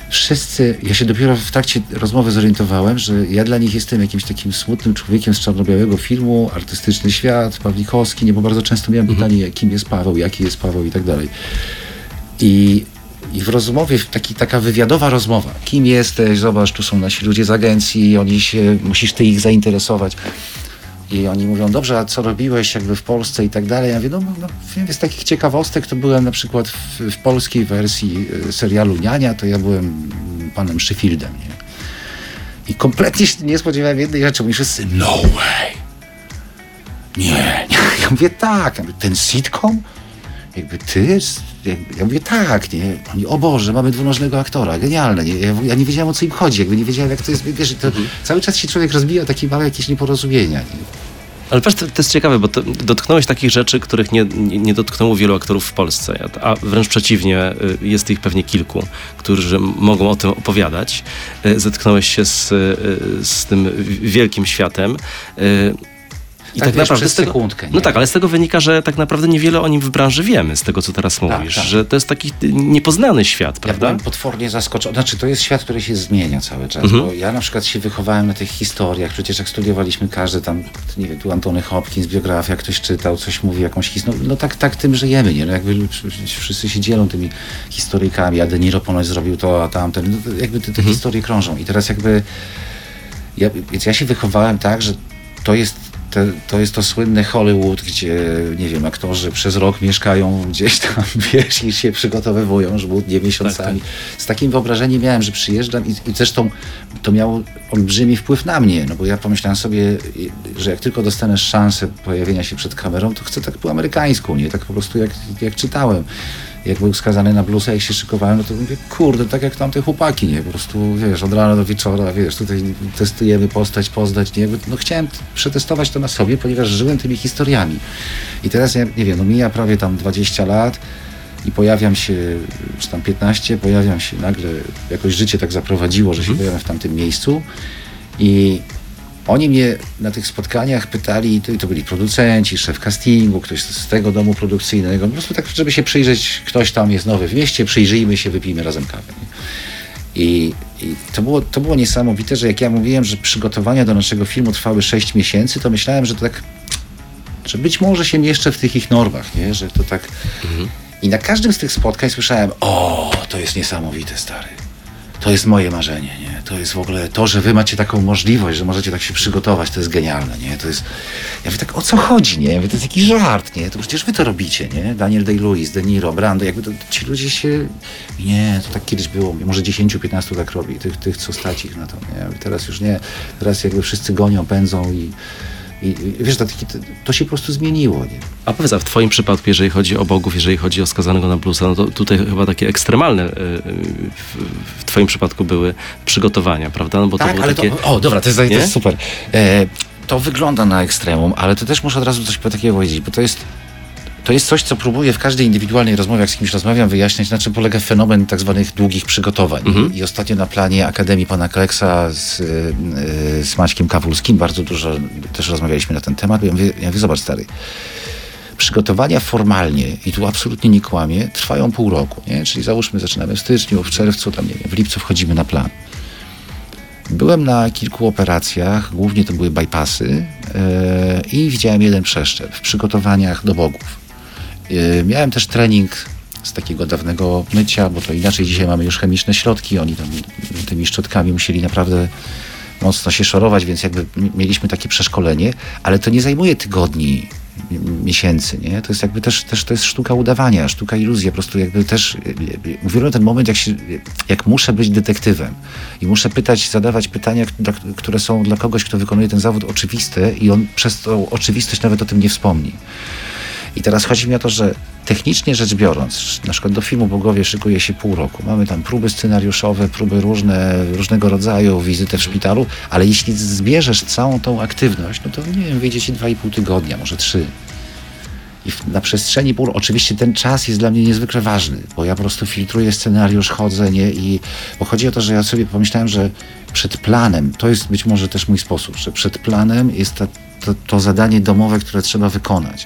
wszyscy, ja się dopiero w trakcie rozmowy zorientowałem, że ja dla nich jestem jakimś takim smutnym człowiekiem z czarno-białego filmu, artystyczny świat, Pawlikowski, nie, bo bardzo często miałem mhm. pytanie, kim jest Paweł, jaki jest Paweł i tak dalej. I i w rozmowie, taki, taka wywiadowa rozmowa, kim jesteś, zobacz, tu są nasi ludzie z agencji, oni się, musisz ty ich zainteresować. I oni mówią, dobrze, a co robiłeś jakby w Polsce i tak dalej. Ja mówię, no, no z takich ciekawostek to byłem na przykład w, w polskiej wersji e, serialu Niania, to ja byłem panem Sheffieldem, nie? I kompletnie się nie spodziewałem jednej rzeczy, mówię wszyscy, no way! Nie, nie. Ja mówię, tak. Ja mówię, ten sitcom? Jakby ty? Ja mówię, tak, nie? Oni, o Boże, mamy dwunożnego aktora, genialne, nie? Ja, ja, nie wiedziałem, o co im chodzi, jakby nie wiedziałem, jak to jest, wiesz, to mhm. cały czas się człowiek rozbija takie małe jakieś nieporozumienia, nie? Ale wiesz, to, to, jest ciekawe, bo to, dotknąłeś takich rzeczy, których nie, nie, nie dotknęło wielu aktorów w Polsce, a wręcz przeciwnie, y, jest ich pewnie kilku, którzy mogą o tym opowiadać. Y, zetknąłeś się z, y, z tym wielkim światem. I Tak, tak, naprawdę przez tego, sekundkę, nie? No tak, ale z tego wynika, że tak naprawdę niewiele o nim w branży wiemy, z tego co teraz mówisz. tak. Że to jest taki niepoznany świat, Ja prawda? byłem potwornie zaskoczony. Znaczy, to jest świat, który się zmienia cały czas. Mhm. Bo ja na przykład się wychowałem na tych historiach. Przecież jak studiowaliśmy każdy tam, nie wiem, tu Antony Hopkins, biografia, ktoś czytał, coś mówi, jakąś historię. No tak, tak tym żyjemy, nie? No jakby wszyscy się dzielą tymi historyjkami. A De Niro ponoć zrobił to, a tamten. No jakby te, te Mhm. historie krążą. I teraz jakby... Ja, więc ja się wychowałem tak, że to jest te, to jest to słynne Hollywood, gdzie, nie wiem, aktorzy przez rok mieszkają gdzieś tam, wiesz, i się przygotowywują żmudnie miesiącami. Z takim wyobrażeniem miałem, że przyjeżdżam i, i zresztą to miało olbrzymi wpływ na mnie, no bo ja pomyślałem sobie, że jak tylko dostanę szansę pojawienia się przed kamerą, to chcę tak po amerykańsku, nie? Tak po prostu jak, jak czytałem jak był skazany na bluesa, jak się szykowałem, no to mówię, kurde, tak jak tamte chłopaki, nie? Po prostu, wiesz, od rana do wieczora, wiesz, tutaj testujemy postać, poznać, nie? No chciałem przetestować to na sobie, ponieważ żyłem tymi historiami. I teraz, ja, nie wiem, no mija prawie tam 20 lat i pojawiam się, czy tam 15, pojawiam się nagle, jakoś życie tak zaprowadziło, że się pojawiam w tamtym miejscu i oni mnie na tych spotkaniach pytali, to, to byli producenci, szef castingu, ktoś z tego domu produkcyjnego, po prostu tak, żeby się przyjrzeć, ktoś tam jest nowy w mieście, przyjrzyjmy się, wypijmy razem kawę. I, I, to, było, to było niesamowite, że jak ja mówiłem, że przygotowania do naszego filmu trwały 6 miesięcy, to myślałem, że to tak, że być może się mieszczę w tych ich normach, nie? że to tak... I na każdym z tych spotkań słyszałem, o, to jest niesamowite, stary. To jest moje marzenie, nie? To jest w ogóle to, że wy macie taką możliwość, że możecie tak się przygotować, to jest genialne, nie? To jest... Ja tak, o co chodzi, nie? Ja mówię, to jest jakiś żart, nie? To przecież wy to robicie, nie? Daniel Day-Lewis, De Niro, Brando, jakby to, ci ludzie się... Nie, to tak kiedyś było, może 10-15 tak robi, tych, tych, co stać ich na to, nie? Ja mówię, teraz już nie, teraz jakby wszyscy gonią, pędzą i... I, i wiesz, to, to, to się po prostu zmieniło, nie? A powiedz, a w twoim przypadku, jeżeli chodzi o bogów, jeżeli chodzi o skazanego na bluesa, no to tutaj chyba takie ekstremalne y, y, w, w twoim przypadku były przygotowania, prawda? No bo to tak, było ale takie... to, o, dobra, to jest, to jest super. E, to wygląda na ekstremum, ale to też muszę od razu coś takiego powiedzieć, bo to jest, to jest coś, co próbuję w każdej indywidualnej rozmowie, jak z kimś rozmawiam, wyjaśniać, na czym polega fenomen tak zwanych długich przygotowań. Mhm. I ostatnio na planie Akademii Pana Kleksa z, y, y, z Maćkiem Kawulskim bardzo dużo też rozmawialiśmy na ten temat. Ja mówię, ja mówię zobacz stary, przygotowania formalnie, i tu absolutnie nie kłamie, trwają pół roku, nie? Czyli załóżmy, zaczynamy w styczniu, w czerwcu, tam nie wiem, w lipcu wchodzimy na plan. Byłem na kilku operacjach, głównie to były bypassy e, i widziałem jeden przeszczep w przygotowaniach do bogów. E, miałem też trening z takiego dawnego mycia, bo to inaczej dzisiaj mamy już chemiczne środki, oni tam tymi szczotkami musieli naprawdę mocno się szorować, więc jakby mieliśmy takie przeszkolenie, ale to nie zajmuje tygodni, miesięcy, nie? To jest jakby też, też to jest sztuka udawania, sztuka iluzja, po prostu jakby też e, e, uwielbiam ten moment, jak, się, jak muszę być detektywem i muszę pytać, zadawać pytania, które są dla kogoś, kto wykonuje ten zawód oczywiste i on przez tą oczywistość nawet o tym nie wspomni. I teraz chodzi mi o to, że technicznie rzecz biorąc, na przykład do filmu Bogowie szykuje się pół roku. Mamy tam próby scenariuszowe, próby różne, różnego rodzaju, wizytę w szpitalu, ale jeśli zbierzesz całą tą aktywność, no to nie wiem, wyjdzie ci 2,5 tygodnia, może 3. I na przestrzeni pół oczywiście ten czas jest dla mnie niezwykle ważny, bo ja po prostu filtruję scenariusz, chodzę, nie? I, bo chodzi o to, że ja sobie pomyślałem, że przed planem, to jest być może też mój sposób, że przed planem jest ta, to, to zadanie domowe, które trzeba wykonać.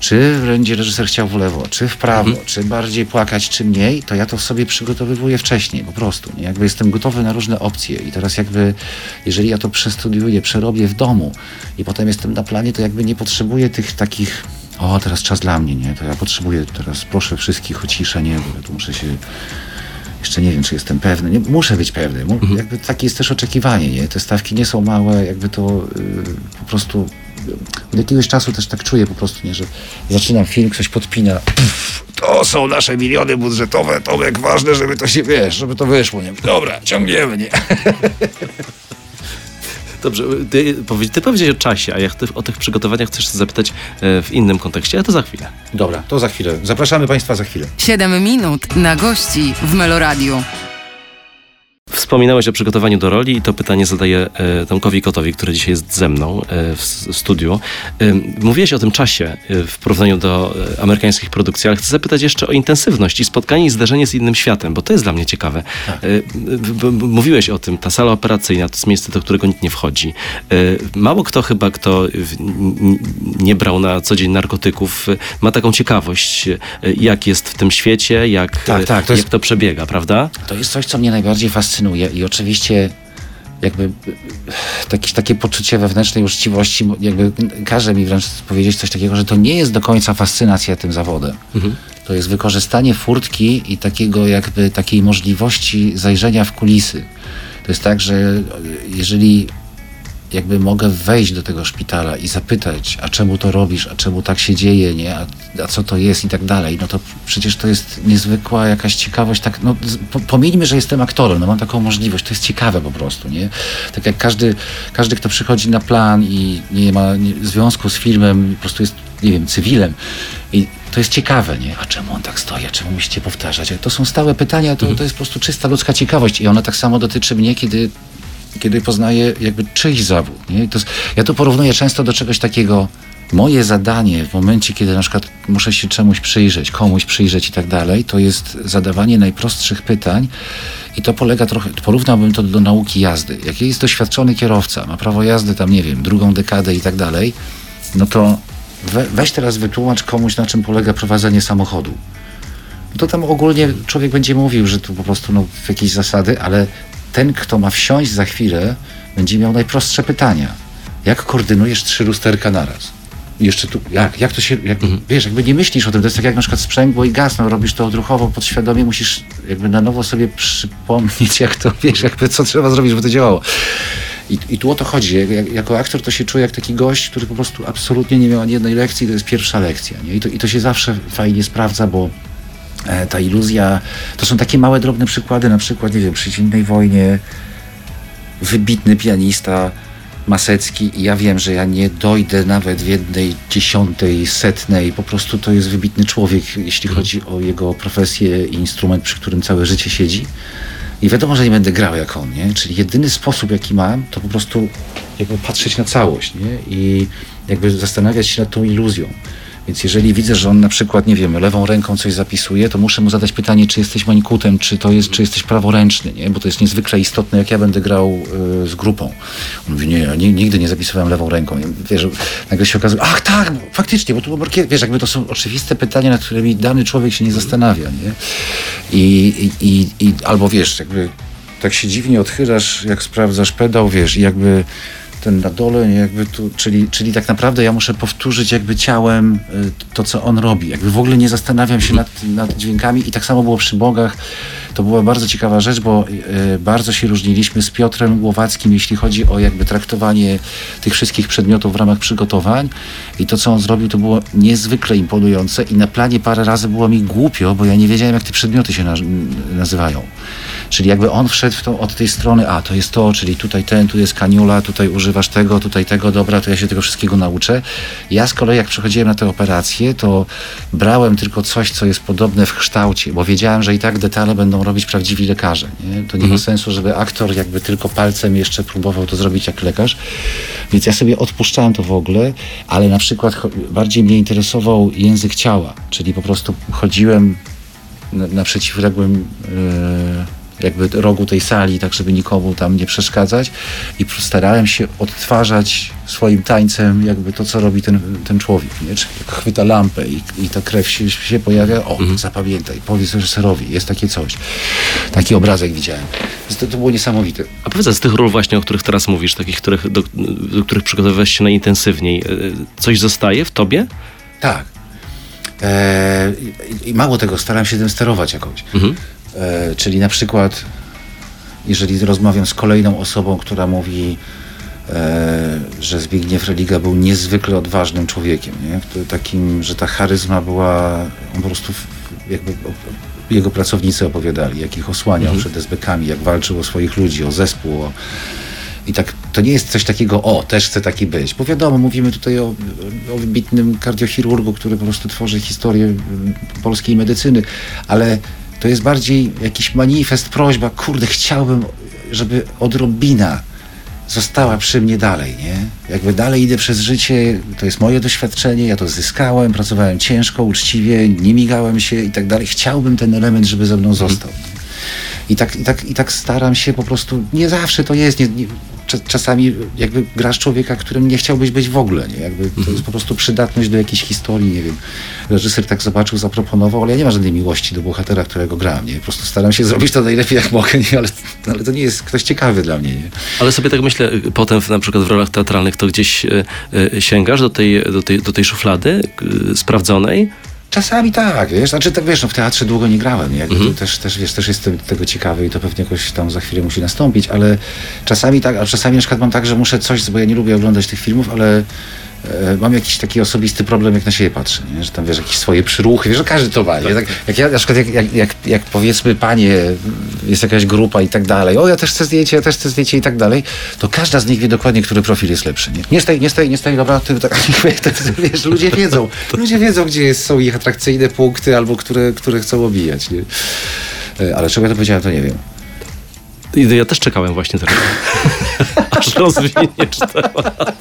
Czy będzie reżyser chciał w lewo, czy w prawo, czy bardziej płakać, czy mniej, to ja to sobie przygotowywuję wcześniej, po prostu. Nie? Jakby jestem gotowy na różne opcje i teraz jakby, jeżeli ja to przestudiuję, przerobię w domu i potem jestem na planie, to jakby nie potrzebuję tych takich, o teraz czas dla mnie, nie? To ja potrzebuję teraz, proszę wszystkich o ciszę, nie? Bo ja tu muszę się jeszcze nie wiem, czy jestem pewny. Nie, muszę być pewny. Mu, Jakby takie jest też oczekiwanie, nie? Te stawki nie są małe, jakby to y, po prostu od jakiegoś czasu też tak czuję po prostu, nie? Że zaczynam film, ktoś podpina. Pff, to są nasze miliony budżetowe, Tomek, ważne, żeby to się, wiesz, żeby to wyszło, nie? Dobra, ciągniemy, nie? Dobrze, ty, powie- ty powiedziałeś o czasie, a jak ty o tych przygotowaniach chcesz zapytać e, w innym kontekście, ale to za chwilę. Dobra, to za chwilę. Zapraszamy Państwa za chwilę. 7 minut na gości w Meloradiu. Wspominałeś o przygotowaniu do roli i to pytanie zadaję e, Tomkowi Kotowi, który dzisiaj jest ze mną e, w studiu. E, mówiłeś o tym czasie w porównaniu do amerykańskich produkcji, ale chcę zapytać jeszcze o intensywność i spotkanie i zderzenie z innym światem, bo to jest dla mnie ciekawe. B- mówiłeś o tym, ta sala operacyjna to jest miejsce, do którego nikt nie wchodzi. Mało kto chyba, kto nie brał na co dzień narkotyków, ma taką ciekawość, jak jest w tym świecie, jak, Tak, tak, to jak jest- to przebiega, prawda? To jest coś, co mnie najbardziej fascynuje i oczywiście jakby e, takie, poczucie wewnętrznej uczciwości jakby każe mi wręcz powiedzieć coś takiego, że to nie jest do końca fascynacja tym zawodem. To jest wykorzystanie furtki i takiego jakby takiej możliwości zajrzenia w kulisy. To jest tak, że e, jeżeli jakby mogę wejść do tego szpitala i zapytać, a czemu to robisz, a czemu tak się dzieje, nie? A, a co to jest i tak dalej, no to przecież to jest niezwykła jakaś ciekawość, tak, no pomijmy, że jestem aktorem, no mam taką możliwość, to jest ciekawe po prostu, nie? Tak jak każdy, każdy kto przychodzi na plan i nie ma nie, związku z filmem, po prostu jest, nie wiem, cywilem i to jest ciekawe, nie? A czemu on tak stoi, a czemu musicie powtarzać? To są stałe pytania, to, to jest po prostu czysta ludzka ciekawość i ona tak samo dotyczy mnie, kiedy kiedy poznaję jakby czyjś zawód. Nie? To ja to porównuję często do czegoś takiego. Moje zadanie w momencie, kiedy na przykład muszę się czemuś przyjrzeć, komuś przyjrzeć i tak dalej, to jest zadawanie najprostszych pytań i to polega trochę, porównałbym to do nauki jazdy. Jak jest doświadczony kierowca, ma prawo jazdy tam, nie wiem, drugą dekadę i tak dalej, no to we, weź teraz wytłumacz komuś, na czym polega prowadzenie samochodu no to tam ogólnie człowiek będzie mówił, że tu po prostu no, jakieś zasady, ale ten, kto ma wsiąść za chwilę, będzie miał najprostsze pytania. Jak koordynujesz trzy lusterka naraz? Jeszcze tu, jak, jak to się, jak, wiesz, jakby nie myślisz o tym, to jest tak jak na przykład sprzęgło i gaz, no robisz to odruchowo, podświadomie, musisz jakby na nowo sobie przypomnieć, jak to, wiesz, jakby co trzeba zrobić, żeby to działało. I, I tu o to chodzi. Jak, jak, jako aktor to się czuję jak taki gość, który po prostu absolutnie nie miał ani jednej lekcji, to jest pierwsza lekcja. Nie? I, to, I to się zawsze fajnie sprawdza, bo ta iluzja, to są takie małe, drobne przykłady, na przykład, nie wiem, przy zimnej wojnie wybitny pianista Masecki i ja wiem, że ja nie dojdę nawet w jednej dziesiątej, setnej, po prostu to jest wybitny człowiek, jeśli chodzi o jego profesję i instrument, przy którym całe życie siedzi. I wiadomo, że nie będę grał jak on, nie? Czyli jedyny sposób, jaki mam, to po prostu jakby patrzeć na całość, nie? I jakby zastanawiać się nad tą iluzją. Więc jeżeli widzę, że on na przykład, nie wiem, lewą ręką coś zapisuje, to muszę mu zadać pytanie, czy jesteś manikutem, czy to jest, czy jesteś praworęczny, nie? Bo to jest niezwykle istotne, jak ja będę grał y, z grupą. On mówi, nie, ja ni- nigdy nie zapisywałem lewą ręką. Ja, wiesz, nagle się okazuje, ach tak, faktycznie, bo tu. Wiesz, jakby to są oczywiste pytania, nad którymi dany człowiek się nie zastanawia, nie? I, i, i, i albo wiesz, jakby tak się dziwnie odchylasz, jak sprawdzasz pedał, wiesz, i jakby ten na dole, jakby tu, czyli, czyli tak naprawdę ja muszę powtórzyć jakby ciałem y, to, co on robi. Jakby w ogóle nie zastanawiam się nad, nad dźwiękami i tak samo było przy Bogach. To była bardzo ciekawa rzecz, bo y, bardzo się różniliśmy z Piotrem Głowackim, jeśli chodzi o jakby traktowanie tych wszystkich przedmiotów w ramach przygotowań i to, co on zrobił, to było niezwykle imponujące i na planie parę razy było mi głupio, bo ja nie wiedziałem, jak te przedmioty się naz- nazywają. Czyli jakby on wszedł w to od tej strony, a to jest to, czyli tutaj ten, tu jest kaniula, tutaj używasz tego, tutaj tego, dobra, to ja się tego wszystkiego nauczę. Ja z kolei jak przychodziłem na te operacje, to brałem tylko coś, co jest podobne w kształcie, bo wiedziałem, że i tak detale będą robić prawdziwi lekarze. Nie? To nie ma sensu, żeby aktor jakby tylko palcem jeszcze próbował to zrobić jak lekarz. Więc ja sobie odpuszczałem to w ogóle, ale na przykład bardziej mnie interesował język ciała, czyli po prostu chodziłem na, na przeciwległym e, jakby rogu tej sali, tak żeby nikomu tam nie przeszkadzać i starałem się odtwarzać swoim tańcem jakby to, co robi ten, ten człowiek, nie? Czyli jak chwyta lampę i, i ta krew się, się pojawia, o, zapamiętaj, powiedz reżyserowi, jest takie coś. Taki obrazek widziałem. To, to było niesamowite. A powiedz z tych ról właśnie, o których teraz mówisz, takich, których, do, do których przygotowywałeś się najintensywniej, e, coś zostaje w tobie? Tak. E, i, I mało tego, staram się tym sterować jakoś. Mhm. E, czyli na przykład, jeżeli rozmawiam z kolejną osobą, która mówi, e, że Zbigniew Religa był niezwykle odważnym człowiekiem, nie? Takim, że ta charyzma była, on po prostu jakby jego pracownicy opowiadali, jak ich osłaniał przed SBK-ami, jak walczył o swoich ludzi, o zespół, o, i tak to nie jest coś takiego, o, też chcę taki być. Bo wiadomo, mówimy tutaj o, o wybitnym kardiochirurgu, który po prostu tworzy historię mm, polskiej medycyny, ale to jest bardziej jakiś manifest, prośba, kurde, chciałbym, żeby odrobina została przy mnie dalej, nie? Jakby dalej idę przez życie, to jest moje doświadczenie, ja to zyskałem, pracowałem ciężko, uczciwie, nie migałem się i tak dalej. Chciałbym ten element, żeby ze mną został. I tak, i, tak, I tak staram się po prostu, nie zawsze to jest, nie, nie, cza- czasami jakby grasz człowieka, którym nie chciałbyś być w ogóle, nie? Jakby to jest po prostu przydatność do jakiejś historii, nie wiem. Reżyser tak zobaczył, zaproponował, ale ja nie mam żadnej miłości do bohatera, którego gram, nie? Po prostu staram się zrobić to najlepiej jak mogę, nie? Ale, ale to nie jest ktoś ciekawy dla mnie, nie? Ale sobie tak myślę, y, potem na przykład w rolach teatralnych to gdzieś y, y, sięgasz do tej, do tej, do tej szuflady sprawdzonej. Czasami tak, wiesz, znaczy tak wiesz, no w teatrze długo nie grałem? Jakby to też, też, wiesz, też jestem tego ciekawy i to pewnie jakoś tam za chwilę musi nastąpić, ale czasami tak, a czasami na przykład mam tak, że muszę coś, bo ja nie lubię oglądać tych filmów, ale mam jakiś taki osobisty problem, jak na siebie patrzę, nie? że tam wiesz, jakieś swoje przyruchy, wiesz, że każdy to ma, nie? Tak, jak ja na przykład, jak, jak, jak, jak powiedzmy panie, jest jakaś grupa i tak dalej, o ja też chcę zdjęcie, ja też chcę zdjęcie i tak dalej, to każda z nich wie dokładnie, który profil jest lepszy, nie? Nie staj, nie staj, nie staj, dobra, ty, tak, wiesz, ludzie wiedzą, ludzie wiedzą, gdzie są ich atrakcyjne punkty, albo które, które chcą obijać, nie? E, Ale czego ja to powiedziałem, to nie wiem. Ja też czekałem właśnie teraz. Aż rozwiniesz temat.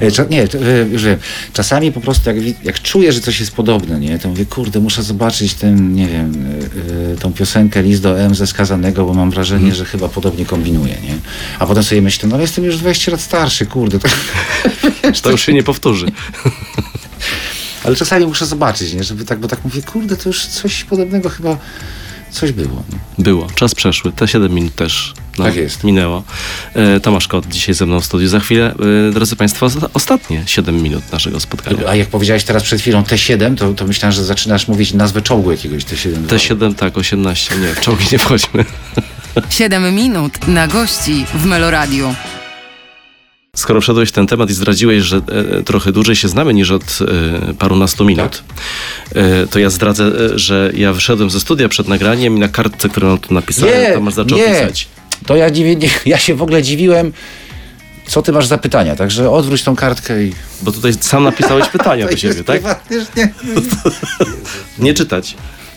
E, Nie, to, e, już wiem. Czasami po prostu jak, jak czuję, że coś jest podobne, nie, to mówię, kurde, muszę zobaczyć ten, nie wiem, e, tą piosenkę List do M ze Skazanego, bo mam wrażenie, że chyba podobnie kombinuję, nie? A potem sobie myślę, no ale jestem już 20 lat starszy, kurde. To... To już się nie powtórzy. ale czasami muszę zobaczyć, nie? Żeby tak, bo tak mówię, kurde, to już coś podobnego chyba, coś było. Nie? Było. Czas przeszły. Te 7 minut też no, Tak jest. minęło. E, Tomasz Kot dzisiaj ze mną w studiu. Za chwilę, e, drodzy Państwo, osta- ostatnie 7 minut naszego spotkania. A jak powiedziałeś teraz przed chwilą T7, to, to myślałem, że zaczynasz mówić nazwę czołgu jakiegoś T7. Te 7, tak, 18. Nie, w czołgi nie wchodźmy. 7 minut na gości w Meloradiu. Skoro wszedłeś w ten temat i zdradziłeś, że e, trochę dłużej się znamy niż od e, parunastu minut, e, to ja zdradzę, e, że ja wyszedłem ze studia przed nagraniem i na kartce, którą tu napisałem, Tomasz zaczął nie. pisać. To ja, dziwię, nie, ja się w ogóle dziwiłem, co ty masz za pytania. Także odwróć tą kartkę i... Bo tutaj sam napisałeś pytania do siebie, tak? Nie, Nie czytać.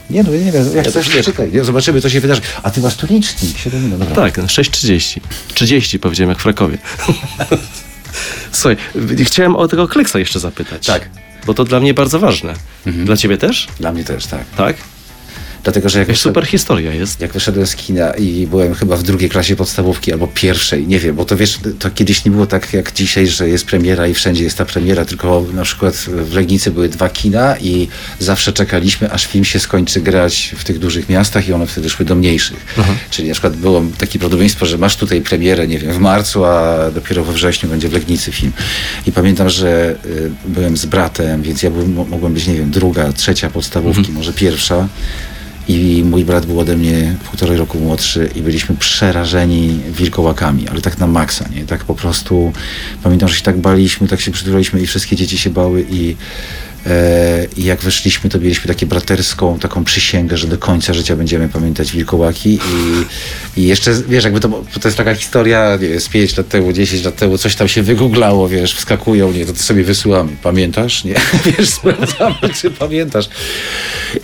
Nie no, nie wiem, jak Ja nie. czytaj. Nie, Zobaczymy, co się wydarzy. A ty masz tu licznik, 7 minut, dobra. Tak, 6.30. 30 powiedziałem jak w Krakowie. Słuchaj, chciałem o tego Kleksa jeszcze zapytać. Tak. Bo to dla mnie bardzo ważne. Dla ciebie też? Dla mnie też, tak. Tak? Dlatego, że jak, wyszedłem, super historia jest. jak wyszedłem z kina i byłem chyba w drugiej klasie podstawówki albo pierwszej, nie wiem, bo to wiesz, to kiedyś nie było tak jak dzisiaj, że jest premiera i wszędzie jest ta premiera, tylko na przykład w Legnicy były dwa kina i zawsze czekaliśmy, aż film się skończy grać w tych dużych miastach i one wtedy szły do mniejszych. Czyli na przykład było takie prawdopodobieństwo, że masz tutaj premierę, nie wiem, w marcu, a dopiero we wrześniu będzie w Legnicy film. I pamiętam, że y, byłem z bratem, więc ja byłem, mogłem być, nie wiem, druga, trzecia podstawówki, może pierwsza. I mój brat był ode mnie półtorej roku młodszy i byliśmy przerażeni wilkołakami, ale tak na maksa, nie? Tak po prostu pamiętam, że się tak baliśmy, tak się przytulaliśmy i wszystkie dzieci się bały i, i jak wyszliśmy, to mieliśmy takie braterską taką przysięgę, że do końca życia będziemy pamiętać wilkołaki i, i jeszcze, wiesz, jakby to, to jest taka historia, nie wiem, z 5 lat temu, 10 lat temu, coś tam się wygooglało, wiesz, wskakują, nie, to ty sobie wysyłamy. Pamiętasz? Nie? Wiesz, sprawdzamy, czy pamiętasz.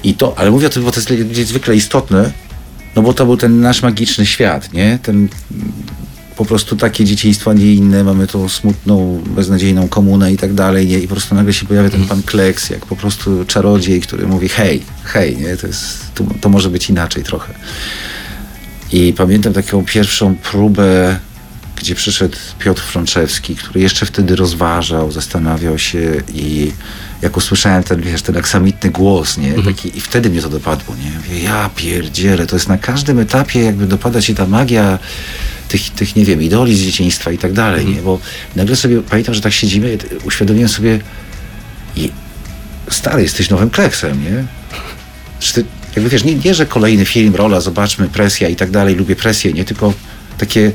I to, ale mówię o tym, bo to jest niezwykle istotne, no bo to był ten nasz magiczny świat, nie? Ten mm, po prostu takie dzieciństwo, a nie inne, mamy tą smutną, beznadziejną komunę i tak dalej, nie? I po prostu nagle się pojawia ten pan Kleks, jak po prostu czarodziej, który mówi hej, hej, nie? To, jest, to, to może być inaczej trochę. I pamiętam taką pierwszą próbę, gdzie przyszedł Piotr Frączewski, który jeszcze wtedy rozważał, zastanawiał się i jak usłyszałem ten, wiesz, ten aksamitny głos, nie? Taki, I wtedy mnie to dopadło, nie? Mówię, ja pierdzielę, to jest na każdym etapie jakby dopada ci ta magia tych, tych, nie wiem, idoli z dzieciństwa i tak dalej, nie? Bo nagle sobie, pamiętam, że tak siedzimy, uświadomiłem sobie i stary, jesteś nowym kleksem, nie? Czy ty, jakby wiesz, nie, nie, że kolejny film, rola, zobaczmy, presja i tak dalej, lubię presję, nie tylko takie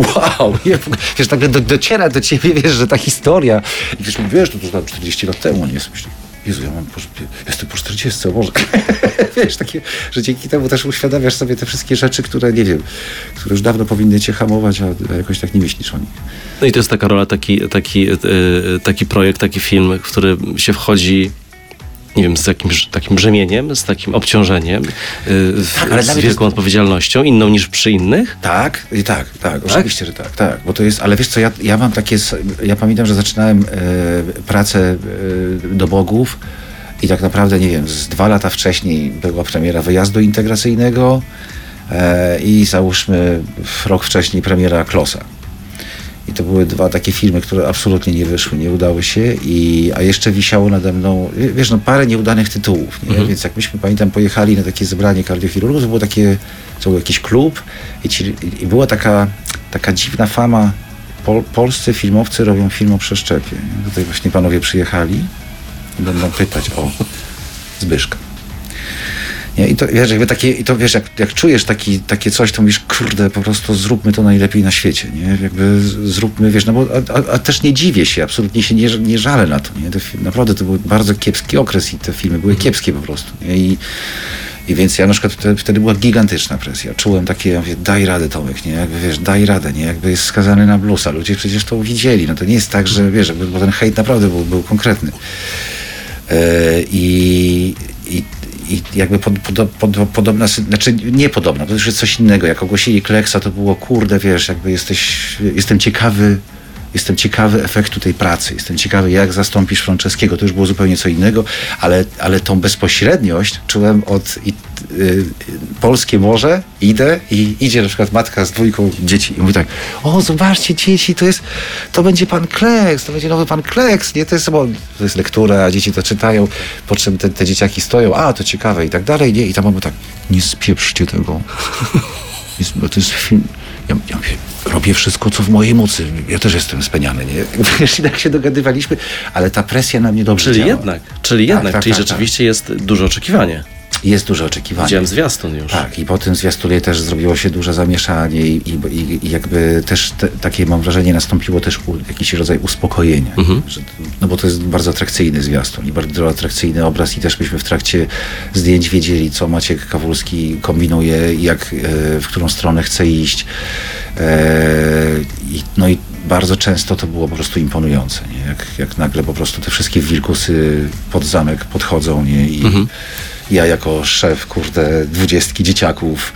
wow, nie, wiesz, nagle do, dociera do ciebie, wiesz, że ta historia, i wiesz, wiesz, to to znam 40 lat temu, nie, Myślę, Jezu, ja mam, po, jestem po 40, o Boże. wiesz, takie, że dzięki temu też uświadamiasz sobie te wszystkie rzeczy, które, nie wiem, które już dawno powinny cię hamować, a, a jakoś tak nie myślisz o nich. No i to jest taka rola, taki, taki, e, taki projekt, taki film, w który się wchodzi nie wiem, z jakimś takim brzemieniem, z takim obciążeniem, y, Tak, ale z wielką jest- odpowiedzialnością, inną niż przy innych? Tak, i tak, tak, oczywiście, że tak, tak, bo to jest, ale wiesz co, ja, ja mam takie, ja pamiętam, że zaczynałem e, pracę e, do bogów i tak naprawdę, nie wiem, z dwa lata wcześniej była premiera wyjazdu integracyjnego e, i załóżmy rok wcześniej premiera Klosa. I to były dwa takie filmy, które absolutnie nie wyszły, nie udały się, i, a jeszcze wisiało nade mną, wiesz, no parę nieudanych tytułów, nie? więc jak myśmy, pamiętam, pojechali na takie zebranie kardiochirurgów, to było takie, to był jakiś klub i, ci, i była taka, taka dziwna fama, pol, polscy filmowcy robią film o przeszczepie. nie? Tutaj właśnie panowie przyjechali i będą pytać o Zbyszka. Nie? I to wiesz, jakby takie, i to wiesz, jak, jak czujesz taki, takie coś, to mówisz, kurde, po prostu zróbmy to najlepiej na świecie, nie? Jakby zróbmy, wiesz, no bo, a, a, a też nie dziwię się, absolutnie się nie, nie żalę na to, nie? To, naprawdę to był bardzo kiepski okres i te filmy były kiepskie po prostu, nie? I, i więc ja na przykład wtedy, wtedy była gigantyczna presja. Czułem takie, ja mówię, daj radę Tomek, nie? Jakby wiesz, daj radę, nie? Jakby jest skazany na bluesa. Ludzie przecież to widzieli. No to nie jest tak, że wiesz, jakby, bo ten hejt naprawdę był, był konkretny. E, I, i, i jakby pod, pod, pod, podobna, znaczy nie podobna, to już jest coś innego. Jak ogłosili Kleksa, to było kurde, wiesz, jakby jesteś, jestem ciekawy, jestem ciekawy efektu tej pracy, jestem ciekawy, jak zastąpisz Franceskiego, to już było zupełnie co innego, ale, ale tą bezpośredniość czułem od i, y, Polskie Morze, idę i idzie na przykład matka z dwójką dzieci. I mówi tak, o zobaczcie dzieci, to jest, to będzie pan Kleks, to będzie nowy pan Kleks, nie, to jest, bo to jest lektura, a dzieci to czytają, po czym te, te dzieciaki stoją, a to ciekawe i tak dalej, nie, i tam mamy tak, nie spieprzcie tego, to jest film. Ja, ja robię wszystko, co w mojej mocy. Ja też jestem speniany, nie? Wiesz, i tak się dogadywaliśmy, ale ta presja na mnie dobrze Czyli działa. jednak, czyli Tak, jednak, tak, czyli tak, rzeczywiście jest duże oczekiwanie. Jest duże oczekiwanie. Widziałem zwiastun już. Tak, i po tym zwiastunie też zrobiło się duże zamieszanie i, i, i- jakby też te, takie mam wrażenie nastąpiło też u, jakiś rodzaj uspokojenia. Że, no bo to jest bardzo atrakcyjny zwiastun i bardzo atrakcyjny obraz i też myśmy w trakcie zdjęć wiedzieli, co Maciek Kawulski kombinuje i jak, e, w którą stronę chce iść. E, i, no i bardzo często to było po prostu imponujące, nie? Jak, jak nagle po prostu te wszystkie wilkusy pod zamek podchodzą nie? i ja jako szef, kurde, dwudziestki dzieciaków,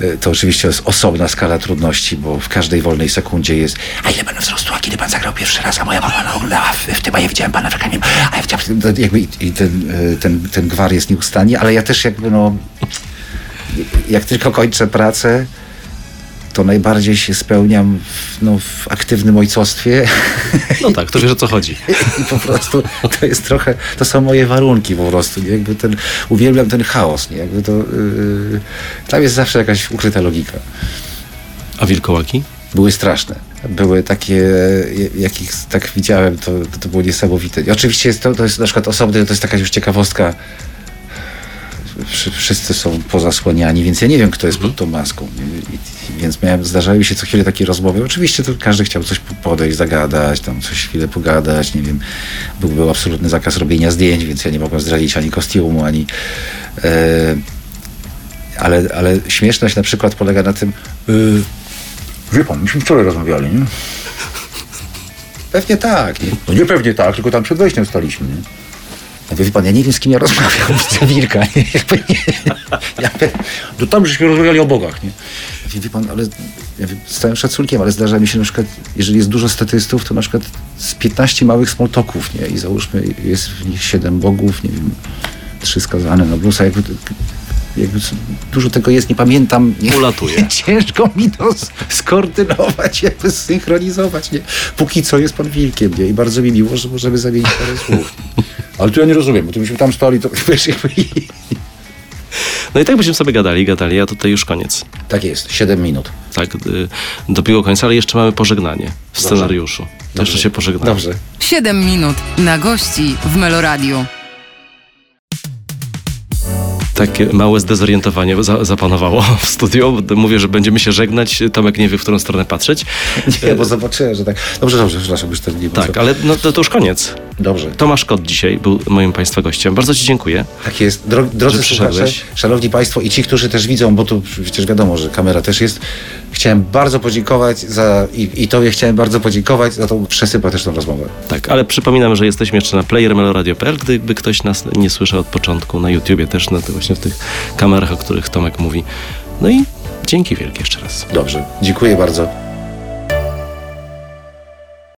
y, to oczywiście jest osobna skala trudności, bo w każdej wolnej sekundzie jest a ile pan wzrostu, a kiedy pan zagrał pierwszy raz, a moja mama oglądała w, w tym, a ja widziałem pana w reklamie, a ja widziałem, to jakby i, ten, y, ten, ten gwar jest nieustannie, ale ja też jakby no, jak tylko kończę pracę, to najbardziej się spełniam w, no, w aktywnym ojcostwie No tak, to wiesz o co chodzi. i po prostu to jest trochę, to są moje warunki po prostu, nie? Jakby ten, uwielbiam ten chaos, nie? Jakby to, yy, tam jest zawsze jakaś ukryta logika. A wilkołaki? Były straszne. Były takie, jakich tak widziałem, to, to było niesamowite. I oczywiście jest to, to jest na przykład osobny, to jest taka już ciekawostka, wszyscy są pozasłaniani, więc ja nie wiem, kto jest pod tą maską. I, i, więc miałem, zdarzały się co chwilę takie rozmowy. Oczywiście to każdy chciał coś po- podejść, zagadać, tam coś chwilę pogadać, nie wiem. Był, był absolutny zakaz robienia zdjęć, więc ja nie mogłem zdradzić ani kostiumu, ani... E, ale, ale śmieszność na przykład polega na tym... Yy, wie pan, myśmy wczoraj rozmawiali, nie? Pewnie tak. Nie? No nie pewnie tak, tylko tam przed wejściem staliśmy, nie? Ja mówię, wie pan, ja nie wiem, z kim ja rozmawiam, z Wilka, nie? Ja mówię, no tam żeśmy rozmawiali o bogach, nie? Ja mówię, wie pan, ale ja mówię, z całym szacunkiem, ale zdarza mi się na przykład, jeżeli jest dużo statystów, to na przykład z 15 małych smoltoków, nie? I załóżmy, jest w nich 7 bogów, nie wiem, trzy skazane na blusa, jakby, jakby dużo tego jest, nie pamiętam. Nie? Ulatuje. Ciężko mi to skoordynować, jakby zsynchronizować, nie? Póki co jest pan Wilkiem, nie? I bardzo mi miło, że możemy zamienić parę słów. Ale to ja nie rozumiem, bo to myśmy tam stali, to wiesz, jakby... No i tak byśmy sobie gadali, gadali, a tutaj już koniec. Tak jest, 7 minut. Tak, y, dobiło końca, ale jeszcze mamy pożegnanie w scenariuszu. To jeszcze się pożegnamy. Dobrze. 7 minut na gości w Meloradiu. Takie małe zdezorientowanie za, zapanowało w studiu. Mówię, że będziemy się żegnać. Tomek nie wie, w którą stronę patrzeć. Nie, bo zobaczyłem, że tak... Dobrze, dobrze, przepraszam, już ten nie Tak, ale no, to, to już koniec. Dobrze. Tomasz Kot dzisiaj był moim Państwa gościem. Bardzo Ci dziękuję. Tak jest. Dro, drodzy słuchacze, szanowni państwo i ci, którzy też widzą, bo tu przecież wiadomo, że kamera też jest, chciałem bardzo podziękować za, i, i tobie chciałem bardzo podziękować za tą przesympatyczną rozmowę. Tak, ale przypominam, że jesteśmy jeszcze na playermeloradio.pl, gdyby ktoś nas nie słyszał od początku, na YouTubie też, na, właśnie w tych kamerach, o których Tomek mówi. No i dzięki wielkie jeszcze raz. Dobrze, dziękuję bardzo.